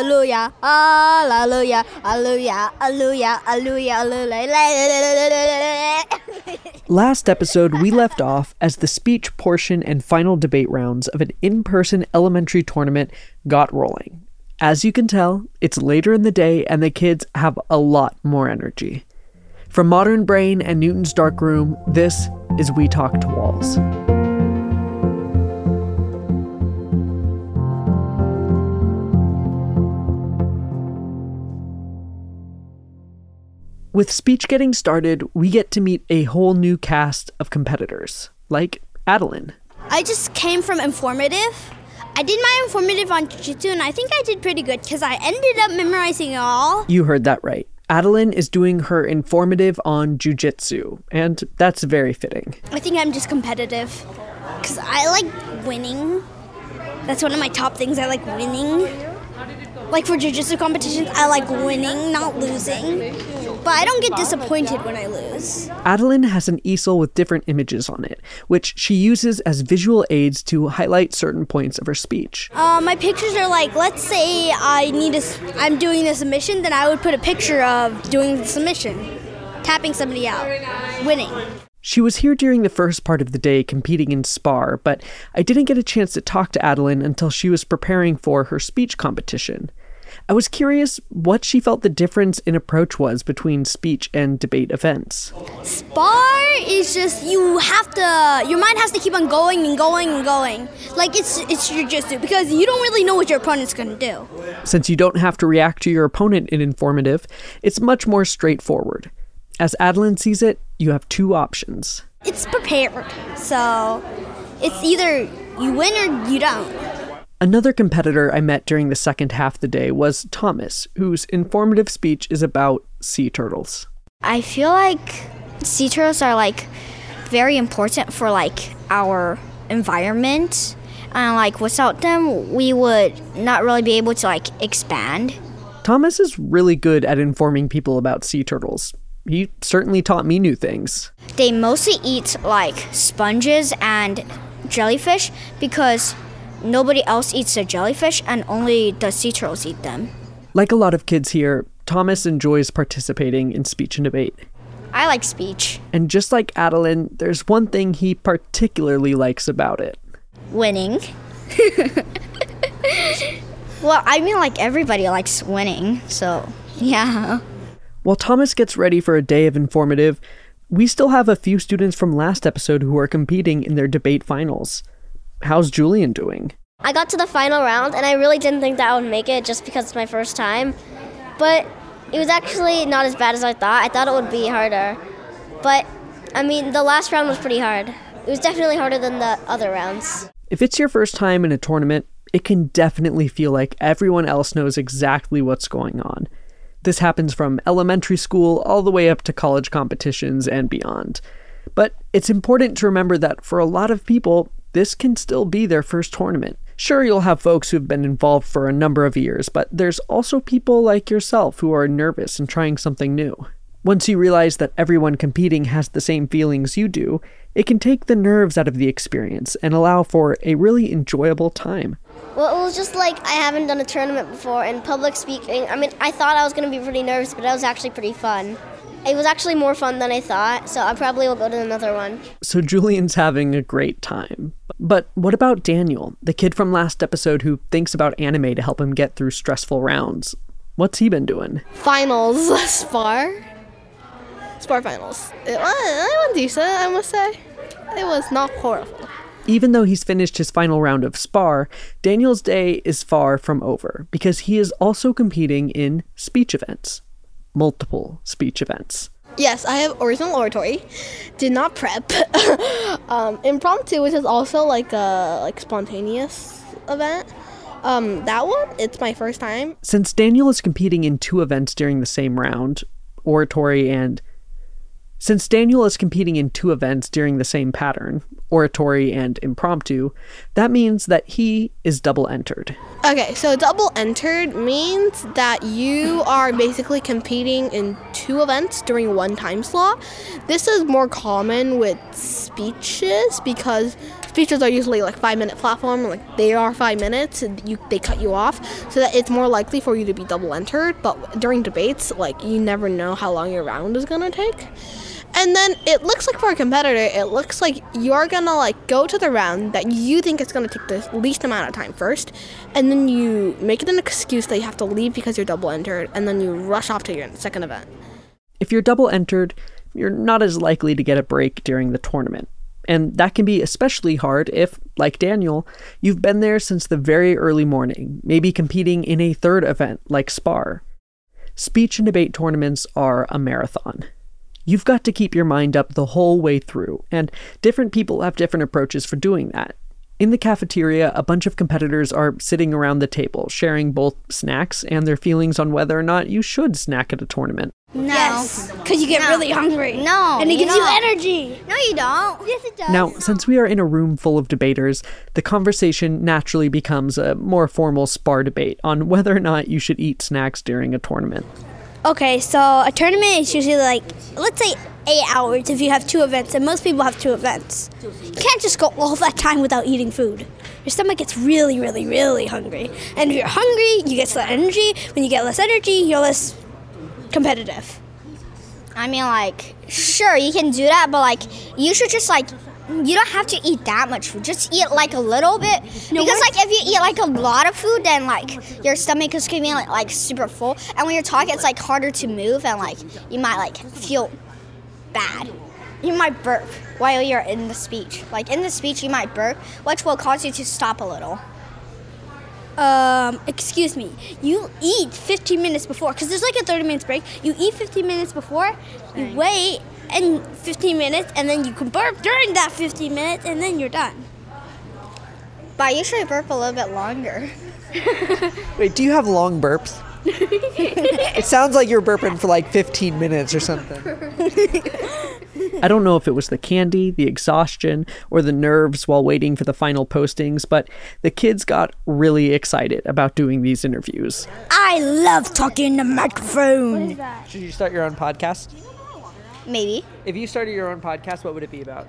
hallelujah, hallelujah, hallelujah, hallelujah, hallelujah, hallelujah. Last episode, we left off as the speech portion and final debate rounds of an in person elementary tournament got rolling. As you can tell, it's later in the day and the kids have a lot more energy. From Modern Brain and Newton's Dark Room, this is We Talk to Walls. With speech getting started, we get to meet a whole new cast of competitors, like Adeline. I just came from informative. I did my informative on jiu-jitsu and I think I did pretty good because I ended up memorizing it all. You heard that right. Adeline is doing her informative on jujitsu, and that's very fitting. I think I'm just competitive because I like winning. That's one of my top things. I like winning. Like for jiu-jitsu competitions, I like winning, not losing. But I don't get disappointed when I lose. Adeline has an easel with different images on it, which she uses as visual aids to highlight certain points of her speech. Uh, my pictures are like, let's say I need a, I'm doing a submission, then I would put a picture of doing the submission, tapping somebody out, winning. She was here during the first part of the day competing in spar, but I didn't get a chance to talk to Adeline until she was preparing for her speech competition. I was curious what she felt the difference in approach was between speech and debate events. Spar is just you have to your mind has to keep on going and going and going. Like it's it's jujitsu because you don't really know what your opponent's gonna do. Since you don't have to react to your opponent in informative, it's much more straightforward. As Adeline sees it, you have two options. It's prepared. So it's either you win or you don't. Another competitor I met during the second half of the day was Thomas, whose informative speech is about sea turtles. I feel like sea turtles are like very important for like our environment and like without them we would not really be able to like expand. Thomas is really good at informing people about sea turtles. He certainly taught me new things. They mostly eat like sponges and jellyfish because nobody else eats the jellyfish and only the sea turtles eat them. Like a lot of kids here, Thomas enjoys participating in speech and debate. I like speech. And just like Adeline, there's one thing he particularly likes about it winning. well, I mean, like everybody likes winning, so yeah. While Thomas gets ready for a day of informative, we still have a few students from last episode who are competing in their debate finals. How's Julian doing? I got to the final round and I really didn't think that I would make it just because it's my first time. But it was actually not as bad as I thought. I thought it would be harder. But I mean, the last round was pretty hard. It was definitely harder than the other rounds. If it's your first time in a tournament, it can definitely feel like everyone else knows exactly what's going on. This happens from elementary school all the way up to college competitions and beyond. But it's important to remember that for a lot of people, this can still be their first tournament. Sure, you'll have folks who've been involved for a number of years, but there's also people like yourself who are nervous and trying something new. Once you realize that everyone competing has the same feelings you do, it can take the nerves out of the experience and allow for a really enjoyable time. Well, it was just like I haven't done a tournament before, and public speaking, I mean, I thought I was going to be pretty nervous, but it was actually pretty fun. It was actually more fun than I thought, so I probably will go to another one. So Julian's having a great time. But what about Daniel, the kid from last episode who thinks about anime to help him get through stressful rounds? What's he been doing? Finals, Spar. Spar finals. It was, it was decent, I must say. It was not horrible. Even though he's finished his final round of spar, Daniel's day is far from over because he is also competing in speech events multiple speech events. Yes, I have original oratory. Did not prep. um, impromptu, which is also like a like spontaneous event. Um, that one, it's my first time. Since Daniel is competing in two events during the same round, oratory and Since Daniel is competing in two events during the same pattern, oratory and impromptu, that means that he is double entered. Okay, so double entered means that you are basically competing in two events during one time slot. This is more common with speeches because speeches are usually like five minute platform, like they are five minutes, you they cut you off, so that it's more likely for you to be double entered. But during debates, like you never know how long your round is gonna take. And then it looks like for a competitor, it looks like you're gonna like go to the round that you think is gonna take the least amount of time first, and then you make it an excuse that you have to leave because you're double entered, and then you rush off to your second event. If you're double entered, you're not as likely to get a break during the tournament. And that can be especially hard if, like Daniel, you've been there since the very early morning, maybe competing in a third event like SPAR. Speech and debate tournaments are a marathon. You've got to keep your mind up the whole way through, and different people have different approaches for doing that. In the cafeteria, a bunch of competitors are sitting around the table, sharing both snacks and their feelings on whether or not you should snack at a tournament. No. Because you get really hungry. No, And it you gives you don't. energy. No, you don't. Yes, it does. Now, since we are in a room full of debaters, the conversation naturally becomes a more formal spar debate on whether or not you should eat snacks during a tournament. Okay, so a tournament is usually like, let's say eight hours if you have two events, and most people have two events. You can't just go all that time without eating food. Your stomach gets really, really, really hungry. And if you're hungry, you get less energy. When you get less energy, you're less competitive. I mean, like, sure, you can do that, but like, you should just like, you don't have to eat that much food. Just eat like a little bit. because like, if you eat like a lot of food, then like your stomach is gonna be like, like super full, and when you're talking, it's like harder to move, and like you might like feel bad. You might burp while you're in the speech. Like in the speech, you might burp, which will cause you to stop a little. Um, excuse me. You eat 15 minutes before, because there's like a 30 minutes break. You eat 15 minutes before, you wait, and 15 minutes, and then you can burp during that 15 minutes, and then you're done. But I usually burp a little bit longer. Wait, do you have long burps? it sounds like you're burping for like 15 minutes or something. I don't know if it was the candy, the exhaustion, or the nerves while waiting for the final postings, but the kids got really excited about doing these interviews. I love talking in the microphone. Should you start your own podcast? Maybe. If you started your own podcast, what would it be about?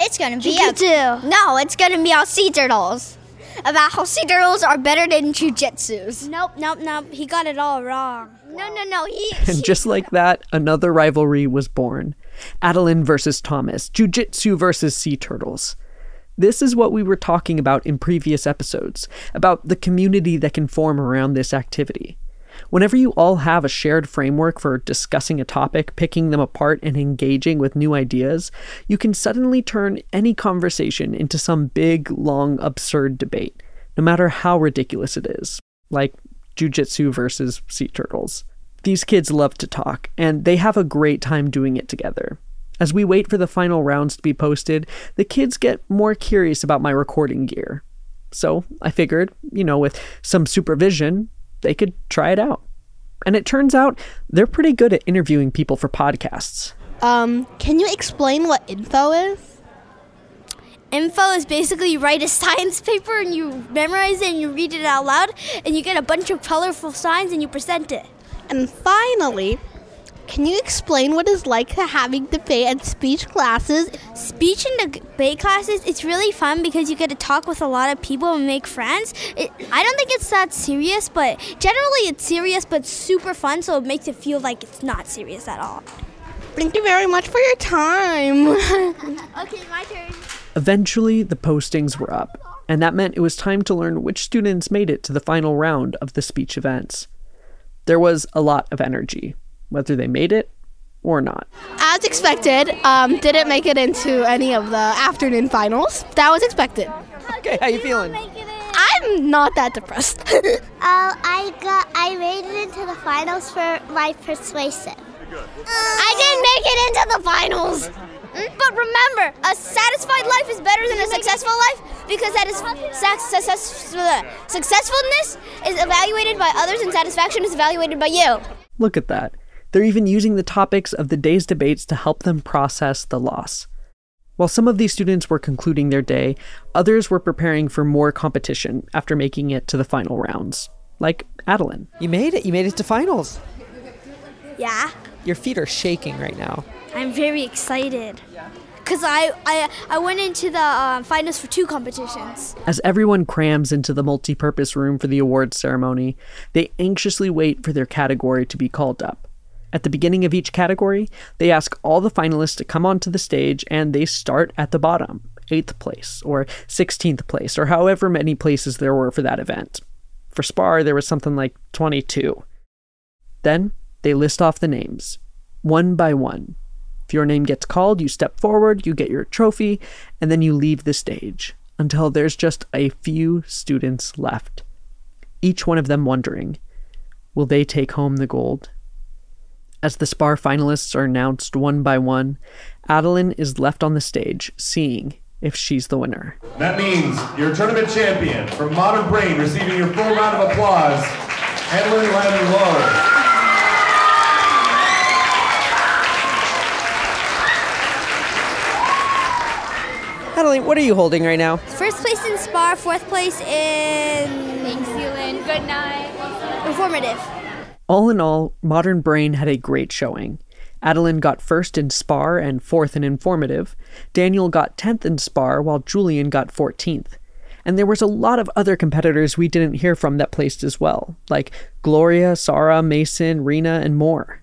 It's gonna be Jiu-jitsu. a, no. It's gonna be about sea turtles. About how sea turtles are better than jujitsus. Nope, nope, nope. He got it all wrong. No, no, no. He. And just like that, another rivalry was born Adeline versus Thomas, Jiu-Jitsu versus Sea Turtles. This is what we were talking about in previous episodes about the community that can form around this activity. Whenever you all have a shared framework for discussing a topic, picking them apart, and engaging with new ideas, you can suddenly turn any conversation into some big, long, absurd debate, no matter how ridiculous it is, like jujitsu versus sea turtles. These kids love to talk, and they have a great time doing it together. As we wait for the final rounds to be posted, the kids get more curious about my recording gear. So I figured, you know, with some supervision, they could try it out. And it turns out they're pretty good at interviewing people for podcasts. Um, can you explain what info is? Info is basically you write a science paper and you memorize it and you read it out loud and you get a bunch of colorful signs and you present it. And finally, can you explain what it's like to having debate and speech classes? Speech and debate classes, it's really fun because you get to talk with a lot of people and make friends. It, I don't think it's that serious, but generally it's serious but super fun, so it makes it feel like it's not serious at all. Thank you very much for your time. Okay, my turn. Eventually, the postings were up, and that meant it was time to learn which students made it to the final round of the speech events. There was a lot of energy, whether they made it or not. As expected, um, didn't make it into any of the afternoon finals. That was expected. Okay, how you feeling? I'm not that depressed. Oh, I got I made it into the finals for my persuasive. I didn't make it into the finals. But remember, a satisfied life is better than a successful life because that is success, successfulness is evaluated by others and satisfaction is evaluated by you. Look at that. They're even using the topics of the day's debates to help them process the loss. While some of these students were concluding their day, others were preparing for more competition after making it to the final rounds, like Adeline. You made it. You made it to finals. Yeah, Your feet are shaking right now. I'm very excited. Cause I I, I went into the uh, finals for two competitions. As everyone crams into the multi-purpose room for the awards ceremony, they anxiously wait for their category to be called up. At the beginning of each category, they ask all the finalists to come onto the stage and they start at the bottom, 8th place or 16th place or however many places there were for that event. For Spar, there was something like 22. Then they list off the names, one by one. If your name gets called, you step forward, you get your trophy, and then you leave the stage until there's just a few students left. Each one of them wondering, will they take home the gold? As the SPAR finalists are announced one by one, Adeline is left on the stage, seeing if she's the winner. That means your tournament champion from Modern Brain receiving your full round of applause, Edwin Len Lowe. Adeline, what are you holding right now? First place in Spar, fourth place in Thanks, Zealand. Good night. informative. All in all, Modern Brain had a great showing. Adeline got first in Spar and fourth in Informative. Daniel got 10th in Spar, while Julian got 14th. And there was a lot of other competitors we didn't hear from that placed as well, like Gloria, Sarah, Mason, Rena, and more.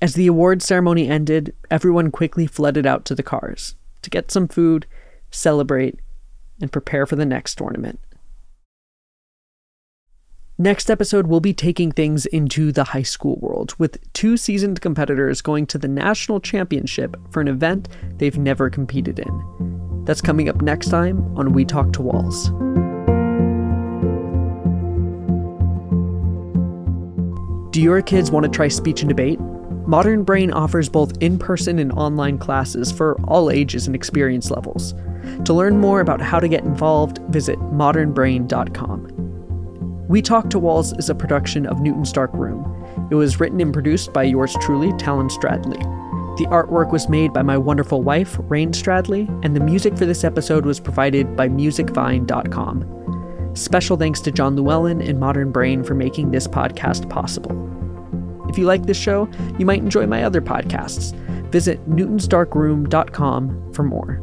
As the award ceremony ended, everyone quickly flooded out to the cars to get some food, celebrate, and prepare for the next tournament. Next episode, we'll be taking things into the high school world with two seasoned competitors going to the national championship for an event they've never competed in. That's coming up next time on We Talk to Walls. Do your kids want to try speech and debate? Modern Brain offers both in person and online classes for all ages and experience levels. To learn more about how to get involved, visit modernbrain.com. We Talk to Walls is a production of Newton's Dark Room. It was written and produced by yours truly, Talon Stradley. The artwork was made by my wonderful wife, Rain Stradley, and the music for this episode was provided by musicvine.com. Special thanks to John Llewellyn and Modern Brain for making this podcast possible. If you like this show, you might enjoy my other podcasts. Visit newtonsdarkroom.com for more.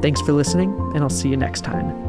Thanks for listening, and I'll see you next time.